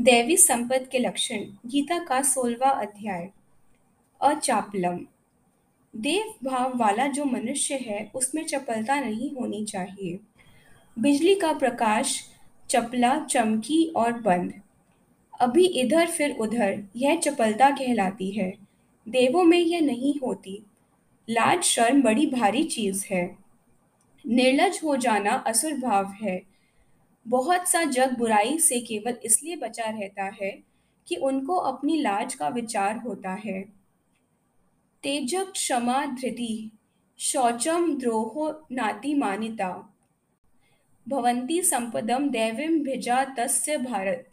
दैवी संपद के लक्षण, गीता का सोलवा अध्याय। अचापलम। देव भाव वाला जो मनुष्य है, उसमें चपलता नहीं होनी चाहिए। बिजली का प्रकाश, चपला, चमकी और बंद। अभी इधर फिर उधर, यह चपलता कहलाती है। देवों में यह नहीं होती। लाज, शर्म बड़ी भारी चीज़ है। निर्लज हो जाना असुर भाव है। बहुत सा जग बुराई से केवल इसलिए बचा रहता है कि उनको अपनी लाज का विचार होता है। तेजक क्षमा धृति, शौचम द्रोहो नाति मानिता। भवंती संपदम दैवीम भिजा तस्य भारत।